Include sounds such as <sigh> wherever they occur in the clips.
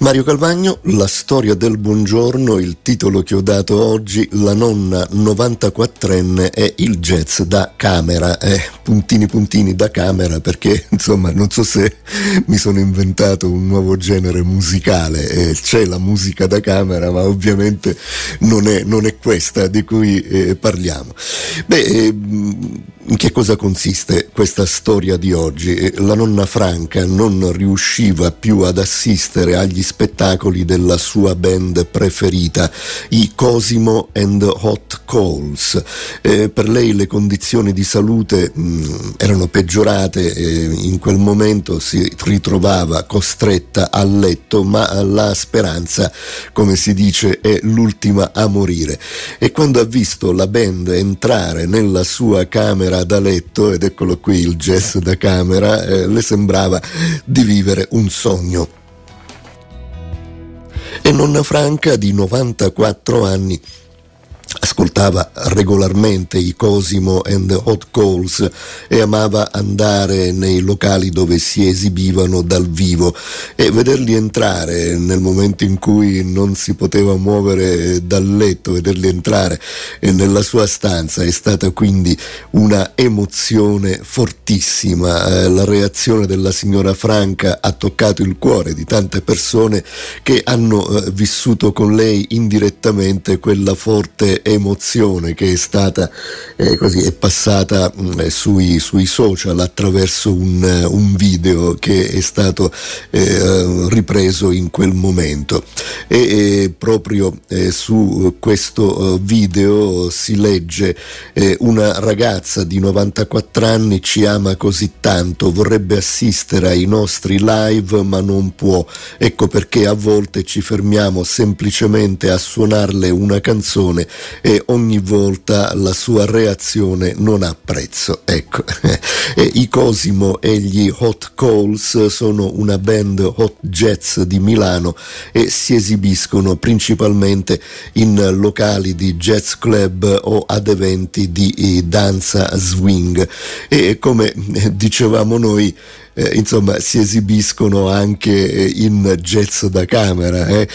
Mario Calvagno, La storia del buongiorno, il titolo che ho dato oggi, La nonna 94enne è il jazz da camera, eh, puntini puntini da camera perché <laughs> insomma non so se mi sono inventato un nuovo genere musicale, eh, c'è la musica da camera ma ovviamente non è, non è questa di cui eh, parliamo. Beh, ehm, in che cosa consiste questa storia di oggi? Eh, la nonna Franca non riusciva più ad assistere agli spettacoli della sua band preferita, i Cosimo and Hot Calls. Eh, per lei le condizioni di salute mh, mm, erano peggiorate e in quel momento si ritrovava costretta a letto, ma la speranza, come si dice, è l'ultima a morire. E quando ha visto la band entrare nella sua camera da letto, ed eccolo qui il jazz da camera, eh, le sembrava di vivere un sogno. E nonna Franca, di 94 anni, ascoltava regolarmente i Cosimo and the Hot Calls e amava andare nei locali dove si esibivano dal vivo e vederli entrare nel momento in cui non si poteva muovere dal letto, vederli entrare nella sua stanza è stata quindi una emozione fortissima. Eh, la reazione della signora Franca ha toccato il cuore di tante persone che hanno eh, vissuto con lei indirettamente quella forte emozione che è stata eh, così, è passata mh, mm, sui, sui, social attraverso un, un, video che è stato eh, ripreso in quel momento. E, e proprio eh, su questo eh, video si legge eh, una ragazza di 94 anni ci ama così tanto, vorrebbe assistere ai nostri live ma non può. Ecco perché a volte ci fermiamo semplicemente a suonarle una canzone e ogni volta la sua reazione non ha prezzo. Ecco, <laughs> i Cosimo e gli Hot Calls sono una band hot jazz di Milano e si esibiscono principalmente in locali di jazz club o ad eventi di eh, danza swing e come dicevamo noi eh, insomma si esibiscono anche eh, in jazz da camera. Eh.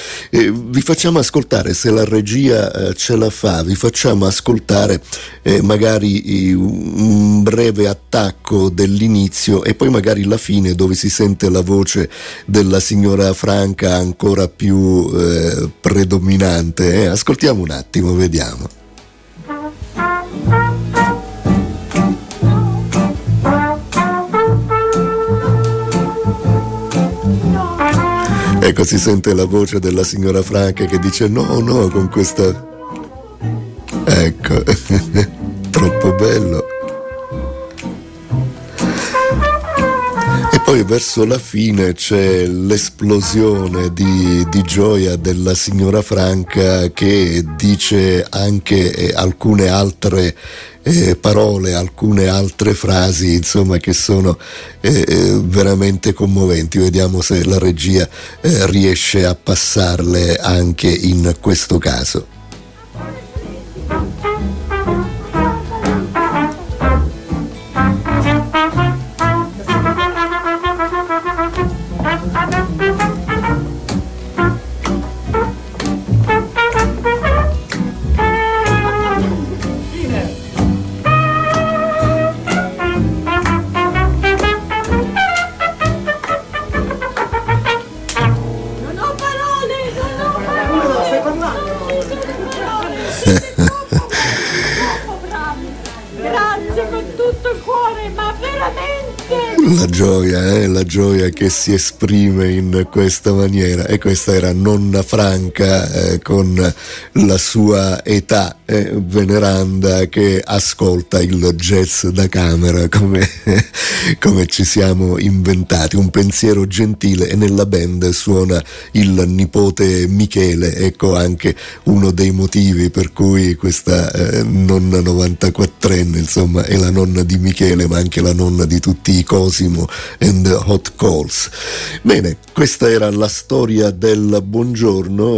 vi facciamo ascoltare, se la regia eh, ce la fa, vi facciamo ascoltare eh, magari un breve attacco dell'inizio e poi magari la fine dove si sente la voce della signora Franca ancora più eh, predominante. Ascoltiamo un attimo, vediamo. Ecco, si sente la voce della signora Franca che dice no, no, con questa... Ecco, <laughs> poi verso la fine c'è l'esplosione di, di, gioia della signora Franca che dice anche eh, alcune altre eh, parole, alcune altre frasi, insomma, che sono eh, eh, veramente commoventi. Vediamo se la regia eh, riesce a passarle anche in questo caso. La gioia, eh? la gioia che si esprime in questa maniera e questa era nonna Franca eh, con la sua età eh, veneranda che ascolta il jazz da camera come, <laughs> come ci siamo inventati, un pensiero gentile e nella band suona il nipote Michele, ecco anche uno dei motivi per cui questa eh, nonna 94enne insomma è la nonna di Michele ma anche la nonna di tutti i Cosimo and Hot Calls. Bene, questa era la storia del buongiorno.